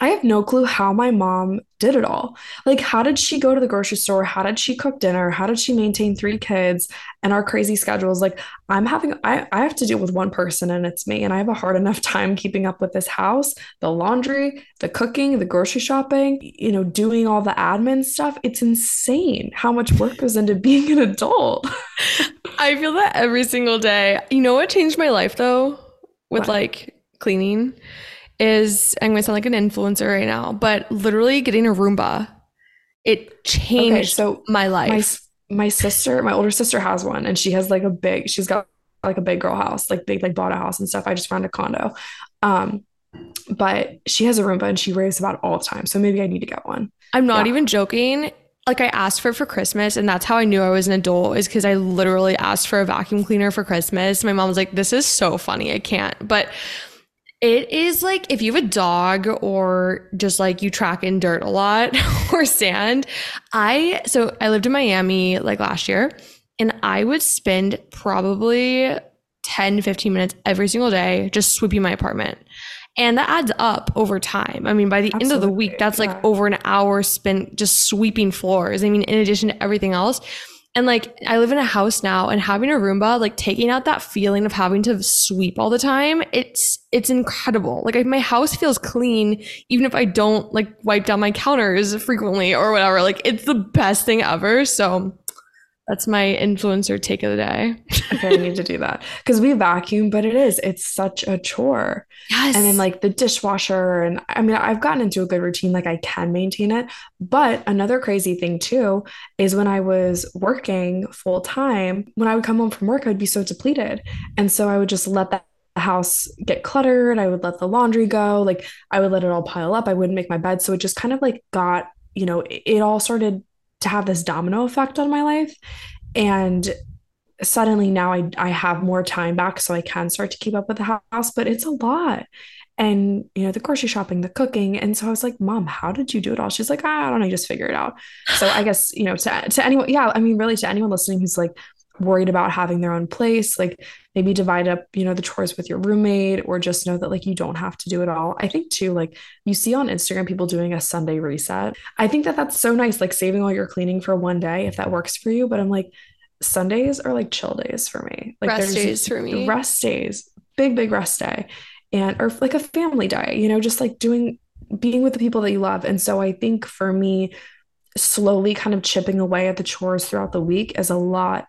I have no clue how my mom did it all. Like, how did she go to the grocery store? How did she cook dinner? How did she maintain three kids and our crazy schedules? Like, I'm having, I, I have to deal with one person and it's me. And I have a hard enough time keeping up with this house, the laundry, the cooking, the grocery shopping, you know, doing all the admin stuff. It's insane how much work goes into [laughs] being an adult. I feel that every single day. You know what changed my life though? With what? like cleaning? Is I'm going to sound like an influencer right now, but literally getting a Roomba, it changed okay, so my life. My, my sister, my older sister has one and she has like a big, she's got like a big girl house, like they like bought a house and stuff. I just found a condo. Um, but she has a Roomba and she raves about all the time. So maybe I need to get one. I'm not yeah. even joking. Like I asked for it for Christmas and that's how I knew I was an adult is because I literally asked for a vacuum cleaner for Christmas. My mom was like, this is so funny. I can't. But it is like if you have a dog or just like you track in dirt a lot [laughs] or sand. I, so I lived in Miami like last year and I would spend probably 10, 15 minutes every single day just sweeping my apartment. And that adds up over time. I mean, by the Absolutely. end of the week, that's yeah. like over an hour spent just sweeping floors. I mean, in addition to everything else. And like I live in a house now and having a Roomba, like taking out that feeling of having to sweep all the time, it's it's incredible. Like my house feels clean even if I don't like wipe down my counters frequently or whatever. Like it's the best thing ever. So That's my influencer take of the day. okay, I need to do that because we vacuum, but it is it's such a chore. Yes. And then like the dishwasher, and I mean, I've gotten into a good routine, like I can maintain it. But another crazy thing too is when I was working full time, when I would come home from work, I would be so depleted, and so I would just let that house get cluttered. I would let the laundry go. Like I would let it all pile up. I wouldn't make my bed. So it just kind of like got, you know, it, it all started to have this domino effect on my life. And suddenly now I, I have more time back so I can start to keep up with the house, but it's a lot. And, you know, the grocery shopping, the cooking. And so I was like, Mom, how did you do it all? She's like, ah, I don't know, I just figure it out. So I guess, you know, to, to anyone, yeah, I mean, really to anyone listening who's like worried about having their own place, like maybe divide up, you know, the chores with your roommate or just know that like you don't have to do it all. I think too, like you see on Instagram people doing a Sunday reset. I think that that's so nice, like saving all your cleaning for one day if that works for you. But I'm like, Sundays are like chill days for me. Like rest days for me. Rest days, big, big rest day. And or like a family day, you know, just like doing being with the people that you love. And so I think for me, slowly kind of chipping away at the chores throughout the week is a lot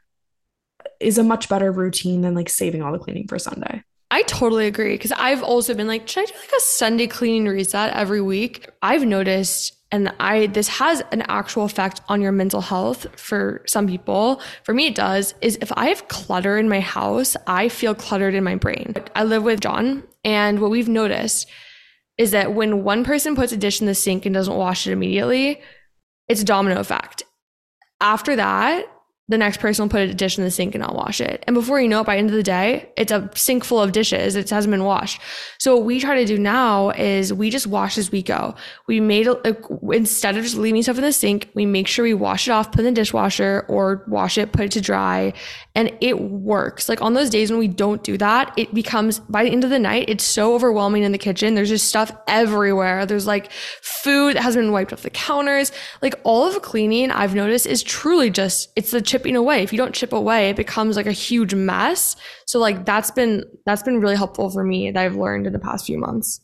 is a much better routine than like saving all the cleaning for Sunday. I totally agree because I've also been like, should I do like a Sunday cleaning reset every week? I've noticed and I this has an actual effect on your mental health for some people. For me it does is if I have clutter in my house, I feel cluttered in my brain. I live with John and what we've noticed is that when one person puts a dish in the sink and doesn't wash it immediately, it's a domino effect. After that, the next person will put a dish in the sink and I'll wash it. And before you know it, by the end of the day, it's a sink full of dishes. It hasn't been washed. So what we try to do now is we just wash as we go. We made a, instead of just leaving stuff in the sink, we make sure we wash it off, put in the dishwasher or wash it, put it to dry. And it works. Like on those days when we don't do that, it becomes by the end of the night, it's so overwhelming in the kitchen. There's just stuff everywhere. There's like food that has been wiped off the counters. Like all of the cleaning I've noticed is truly just, it's the chipping away. If you don't chip away, it becomes like a huge mess. So like that's been that's been really helpful for me that I've learned in the past few months.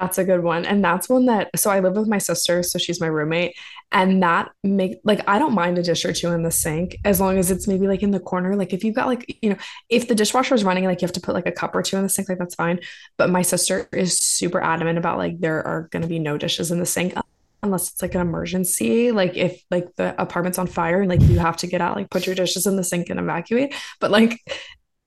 That's a good one. And that's one that so I live with my sister, so she's my roommate. And that make like I don't mind a dish or two in the sink as long as it's maybe like in the corner. Like if you've got like, you know, if the dishwasher is running, like you have to put like a cup or two in the sink, like that's fine. But my sister is super adamant about like there are gonna be no dishes in the sink unless it's like an emergency like if like the apartment's on fire and like you have to get out like put your dishes in the sink and evacuate. But like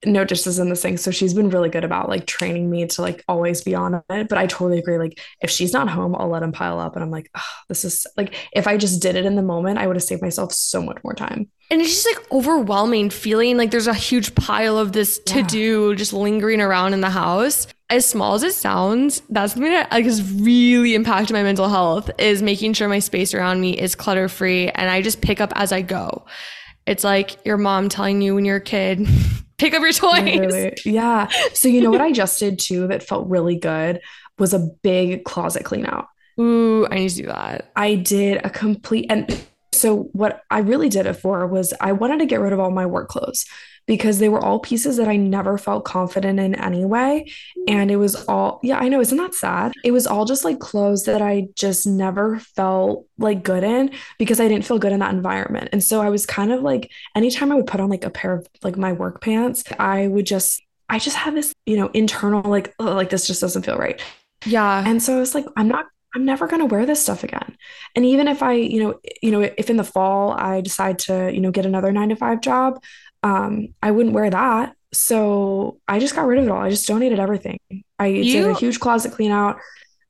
no dishes in the sink. So she's been really good about like training me to like always be on it. But i totally agree like if she's not home i'll let them pile up. And i'm like oh, this is like if i just did it in the moment i would have saved myself so much more time. And it's just like overwhelming feeling like there's a huge pile of this to do yeah. just lingering around in the house. As small as it sounds, that's something that like has really impacted my mental health is making sure my space around me is clutter free and I just pick up as I go. It's like your mom telling you when you're a kid, [laughs] pick up your toys. Literally. Yeah. So you know what I [laughs] just did too that felt really good was a big closet clean out. Ooh, I need to do that. I did a complete and so what I really did it for was I wanted to get rid of all my work clothes because they were all pieces that I never felt confident in anyway. And it was all, yeah, I know, isn't that sad? It was all just like clothes that I just never felt like good in because I didn't feel good in that environment. And so I was kind of like, anytime I would put on like a pair of like my work pants, I would just, I just have this, you know, internal like, like this just doesn't feel right. Yeah. And so I was like, I'm not I'm never going to wear this stuff again. And even if I, you know, you know, if in the fall I decide to, you know, get another 9 to 5 job, um, I wouldn't wear that. So I just got rid of it all. I just donated everything. I you, did a huge closet clean out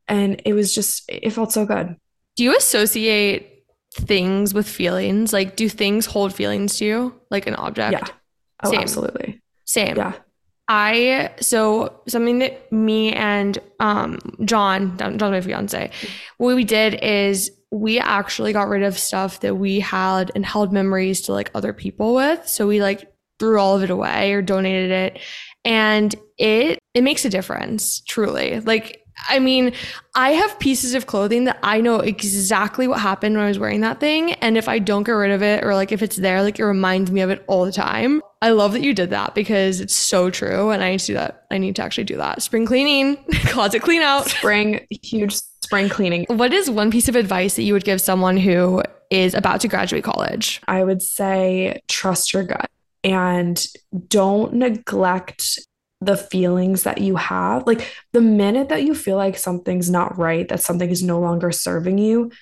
and it was just, it felt so good. Do you associate things with feelings? Like, do things hold feelings to you? Like an object? Yeah. Oh, Same. absolutely. Same. Yeah. I so something that me and um John, John's my fiance, what we did is we actually got rid of stuff that we had and held memories to like other people with. So we like threw all of it away or donated it. And it it makes a difference, truly. Like I mean, I have pieces of clothing that I know exactly what happened when I was wearing that thing. And if I don't get rid of it or like if it's there, like it reminds me of it all the time. I love that you did that because it's so true. And I need to do that. I need to actually do that. Spring cleaning, [laughs] closet clean out. Spring, huge spring cleaning. What is one piece of advice that you would give someone who is about to graduate college? I would say trust your gut and don't neglect the feelings that you have. Like the minute that you feel like something's not right, that something is no longer serving you,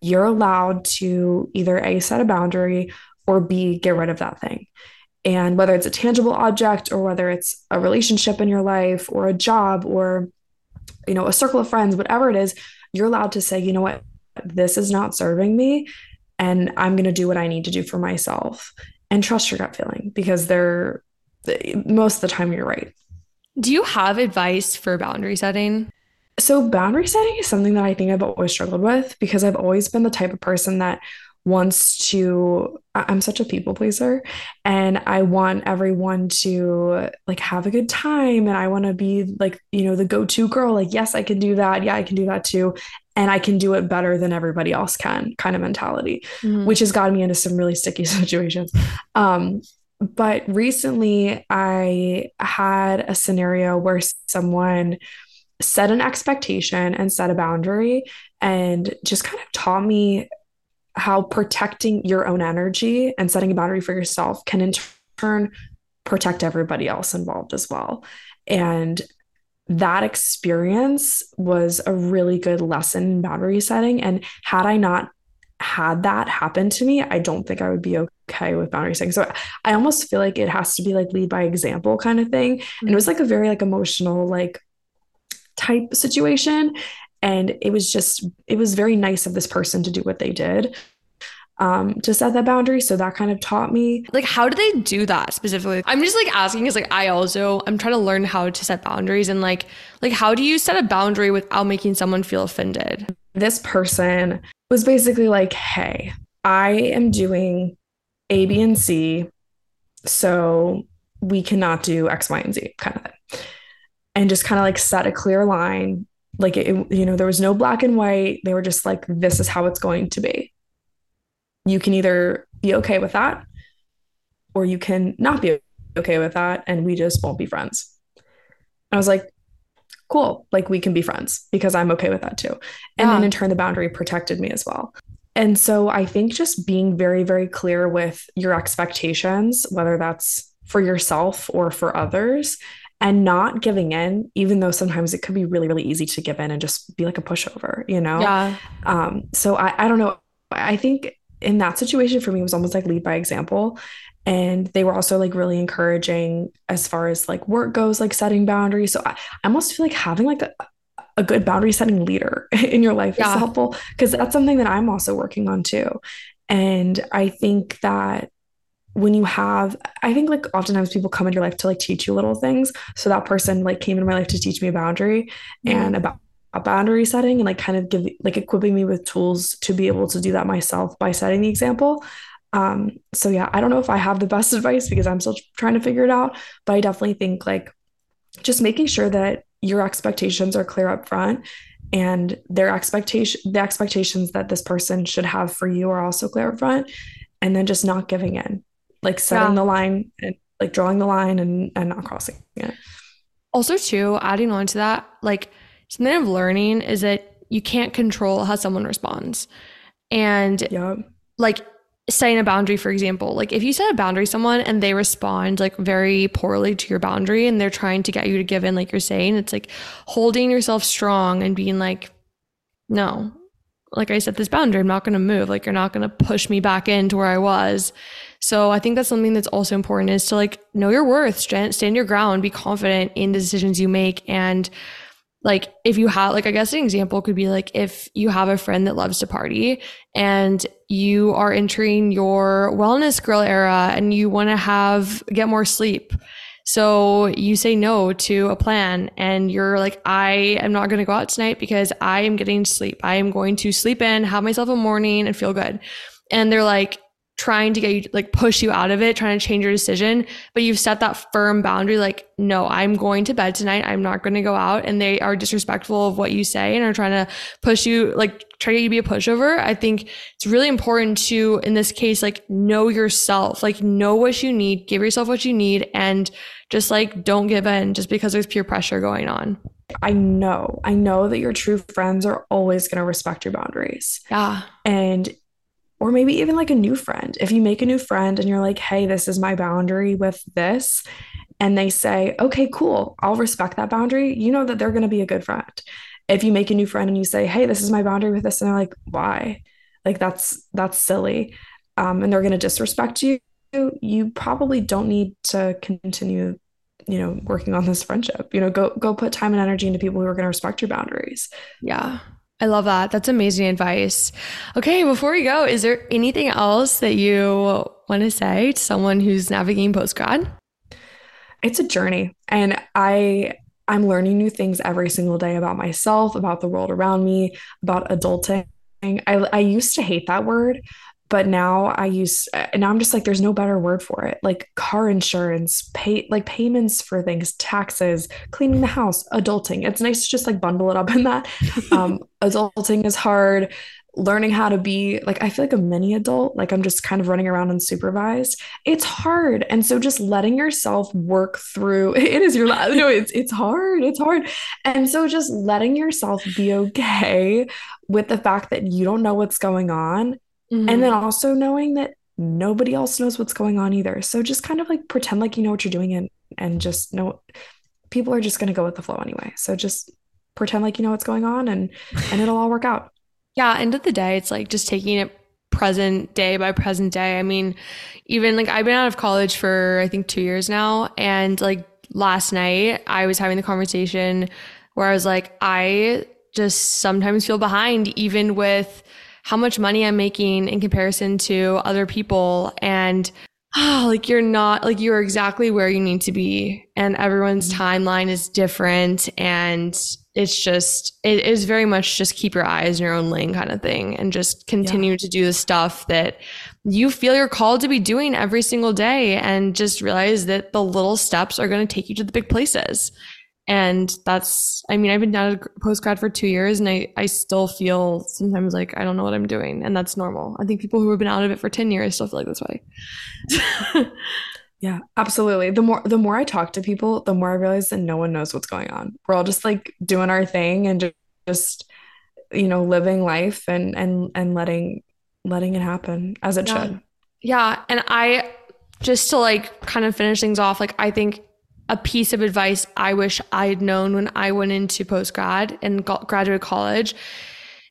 you're allowed to either A, set a boundary or B, get rid of that thing. And whether it's a tangible object or whether it's a relationship in your life or a job or, you know, a circle of friends, whatever it is, you're allowed to say, you know what, this is not serving me. And I'm going to do what I need to do for myself and trust your gut feeling because they're most of the time you're right. Do you have advice for boundary setting? So, boundary setting is something that I think I've always struggled with because I've always been the type of person that wants to I'm such a people pleaser and I want everyone to like have a good time and I want to be like you know the go-to girl. Like yes I can do that. Yeah I can do that too. And I can do it better than everybody else can kind of mentality mm-hmm. which has gotten me into some really sticky [laughs] situations. Um but recently I had a scenario where someone set an expectation and set a boundary and just kind of taught me how protecting your own energy and setting a boundary for yourself can in turn protect everybody else involved as well. And that experience was a really good lesson in boundary setting. And had I not had that happen to me, I don't think I would be okay with boundary setting. So I almost feel like it has to be like lead by example kind of thing. And it was like a very like emotional, like type situation and it was just it was very nice of this person to do what they did um, to set that boundary. So that kind of taught me. Like, how do they do that specifically? I'm just like asking because like I also I'm trying to learn how to set boundaries and like like how do you set a boundary without making someone feel offended? This person was basically like, "Hey, I am doing A, B, and C, so we cannot do X, Y, and Z," kind of thing, and just kind of like set a clear line like it, you know there was no black and white. They were just like this is how it's going to be. You can either be okay with that or you can not be okay with that and we just won't be friends. I was like cool. Like we can be friends because i'm okay with that too. And yeah. then in turn the boundary protected me as well. And so i think just being very very clear with your expectations whether that's for yourself or for others and not giving in, even though sometimes it could be really, really easy to give in and just be like a pushover, you know? Yeah. Um, so I, I don't know. I think in that situation for me, it was almost like lead by example. And they were also like really encouraging as far as like work goes, like setting boundaries. So I, I almost feel like having like a, a good boundary setting leader [laughs] in your life yeah. is helpful because that's something that I'm also working on too. And I think that when you have i think like oftentimes people come in your life to like teach you little things. So that person like came into my life to teach me a boundary mm-hmm. and about a boundary setting and like kind of give like equipping me with tools to be able to do that myself by setting the example. Um so yeah i don't know if i have the best [laughs] advice because i'm still trying to figure it out but i definitely think like just making sure that your expectations are clear up front and their expectation the expectations that this person should have for you are also clear up front and then just not giving in like setting yeah. the line and like drawing the line and, and not crossing it. Also, too, adding on to that, like something of learning is that you can't control how someone responds. And yep. like setting a boundary, for example, like if you set a boundary someone and they respond like very poorly to your boundary and they're trying to get you to give in, like you're saying, it's like holding yourself strong and being like, no, like I set this boundary, I'm not going to move. Like you're not going to push me back into where I was. So I think that's something that's also important is to like know your worth, stand, stand your ground, be confident in the decisions you make. And like if you have, like, I guess an example could be like if you have a friend that loves to party and you are entering your wellness girl era and you want to have, get more sleep. So you say no to a plan and you're like, I am not going to go out tonight because I am getting sleep. I am going to sleep in, have myself a morning and feel good. And they're like, trying to get you like push you out of it, trying to change your decision, but you've set that firm boundary like, no, I'm going to bed tonight. I'm not going to go out. And they are disrespectful of what you say and are trying to push you, like try to to be a pushover. I think it's really important to, in this case, like know yourself, like know what you need, give yourself what you need, and just like don't give in just because there's peer pressure going on. I know, I know that your true friends are always going to respect your boundaries. Yeah. And or maybe even like a new friend. If you make a new friend and you're like, hey, this is my boundary with this, and they say, okay, cool, I'll respect that boundary, you know that they're going to be a good friend. If you make a new friend and you say, hey, this is my boundary with this, and they're like, why? Like that's that's silly. Um, and they're going to disrespect you, you probably don't need to continue you know working on this friendship you know go go put time and energy into people who are going to respect your boundaries yeah I love that. That's amazing advice. Okay, before we go, is there anything else that you want to say to someone who's navigating post grad? It's a journey, and I I'm learning new things every single day about myself, about the world around me, about adulting. I, I used to hate that word, but now I use and now I'm just like there's no better word for it. Like car insurance, pay like payments for things, taxes, cleaning the house, adulting. It's nice to just like bundle it up in that. [laughs] Um adulting is hard. Learning how to be like I feel like a mini adult, like I'm just kind of running around unsupervised. It's hard. And so just letting yourself work through [laughs] it is your life. no, it's it's hard. It's hard. And so just letting yourself be okay with the fact that you don't know what's going on Mm-hmm. And then mm-hmm. also knowing that nobody else knows what's going on either. So just kind of like pretend like you know what you're doing and and just know people are just going to go with the flow anyway. So just pretend like you know what's going on and and it'll all work out. [laughs] Yeah, end of the day it's like just taking it present day by present day. I mean, even like I've been out of college for I think 2 years now and like last night I was having the conversation where I was like I just sometimes feel behind even with how much money I'm making in comparison to other people. And oh, like you're not like you're exactly where you need to be. And everyone's mm-hmm. timeline is different. And it's just, it is very much just keep your eyes in your own lane kind of thing and just continue yeah. to do the stuff that you feel you're called to be doing every single day and just realize that the little steps are going to take you to the big places. And that's, I mean, I've been down at post grad for two years and I, I still feel sometimes like I don't know what I'm doing. And that's normal. I think people who have been out of it for 10 years still feel like this way. [laughs] yeah, absolutely. The more, the more I talk to people, the more I realize that no one knows what's going on. We're all just like doing our thing and just, just you know, living life and, and, and letting, letting it happen as it yeah. should. Yeah. And I, just to like kind of finish things off, like I think a piece of advice I wish I had known when I went into post grad and graduate college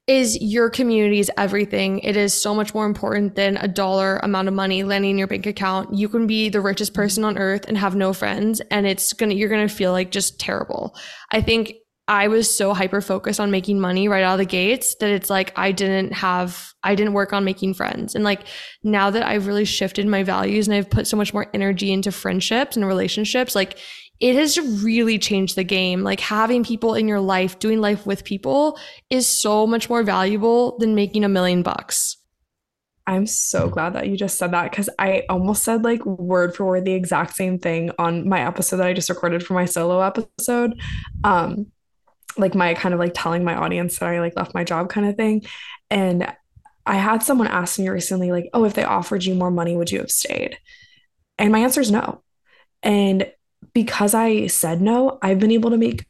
is your community is everything. It is so much more important than a dollar amount of money landing in your bank account. You can be the richest person on earth and have no friends and it's going to you're going to feel like just terrible. I think I was so hyper focused on making money right out of the gates that it's like I didn't have, I didn't work on making friends. And like now that I've really shifted my values and I've put so much more energy into friendships and relationships, like it has really changed the game. Like having people in your life, doing life with people is so much more valuable than making a million bucks. I'm so glad that you just said that because I almost said like word for word the exact same thing on my episode that I just recorded for my solo episode. Um, like my kind of like telling my audience that I like left my job kind of thing. And I had someone ask me recently, like, oh, if they offered you more money, would you have stayed? And my answer is no. And because I said no, I've been able to make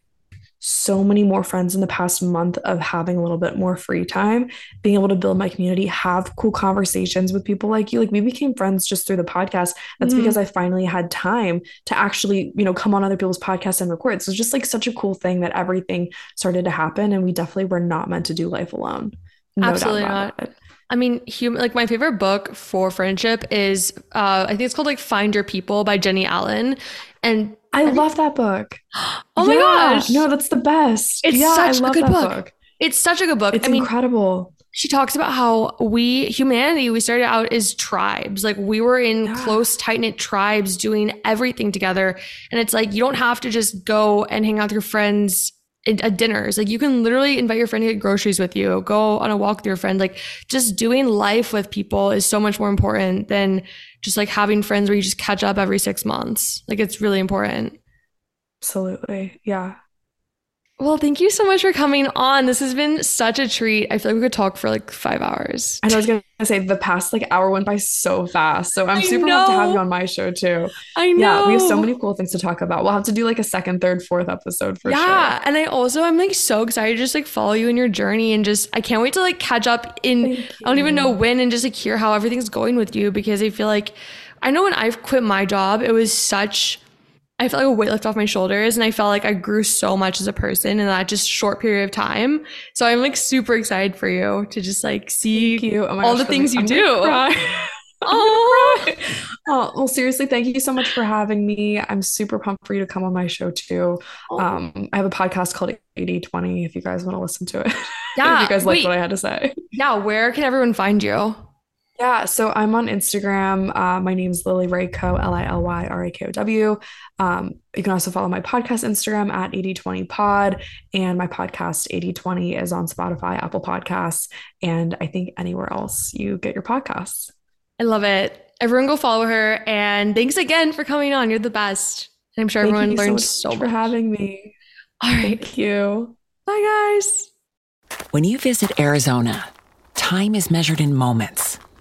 so many more friends in the past month of having a little bit more free time, being able to build my community, have cool conversations with people like you. Like we became friends just through the podcast. That's mm-hmm. because I finally had time to actually, you know, come on other people's podcasts and record. So it's just like such a cool thing that everything started to happen. And we definitely were not meant to do life alone. No Absolutely not. It. I mean, human like my favorite book for friendship is uh I think it's called like Find Your People by Jennie Allen. And I, I love that book. [gasps] Oh yeah. my gosh. No, that's the best. It's yeah, such a good book. book. It's such a good book. It's I incredible. Mean, she talks about how we humanity we started out as tribes like we were in yeah. close tight knit tribes doing everything together and it's like you don't have to just go and hang out with your friends at dinners like you can literally invite your friend to get groceries with you go on a walk with your friend like just doing life with people is so much more important than just like having friends where you just catch up every six months. Like it's really important. Absolutely. Yeah. Well, thank you so much for coming on. This has been such a treat. I feel like we could talk for like five hours. And I was gonna say the past like hour went by so fast. So I'm I super pumped to have you on my show too. I know. Yeah, we have so many cool things to talk about. We'll have to do like a second, third, fourth episode for yeah, sure. Yeah. And I also I'm like so excited to just like follow you in your journey and just I can't wait to like catch up in I don't even know when and just like hear how everything's going with you because I feel like I know when I've quit my job, it was such I felt like a weight lift off my shoulders and I felt like I grew so much as a person in that just short period of time. So I'm like super excited for you to just like see oh all gosh, the things you I'm do. Oh. [laughs] oh, well, seriously, thank you so much for having me. I'm super pumped for you to come on my show too. Um, I have a podcast called 80 20 if you guys want to listen to it. Yeah. [laughs] if you guys like what I had to say. Yeah. Where can everyone find you? Yeah, so I'm on Instagram. Uh, my name's Lily Rakow, L I L Y R A K O W. Um, you can also follow my podcast Instagram at 8020pod. And my podcast 8020 is on Spotify, Apple Podcasts, and I think anywhere else you get your podcasts. I love it. Everyone go follow her. And thanks again for coming on. You're the best. I'm sure Thank everyone learned so, so much, for having me. All right. Thank you. Bye, guys. When you visit Arizona, time is measured in moments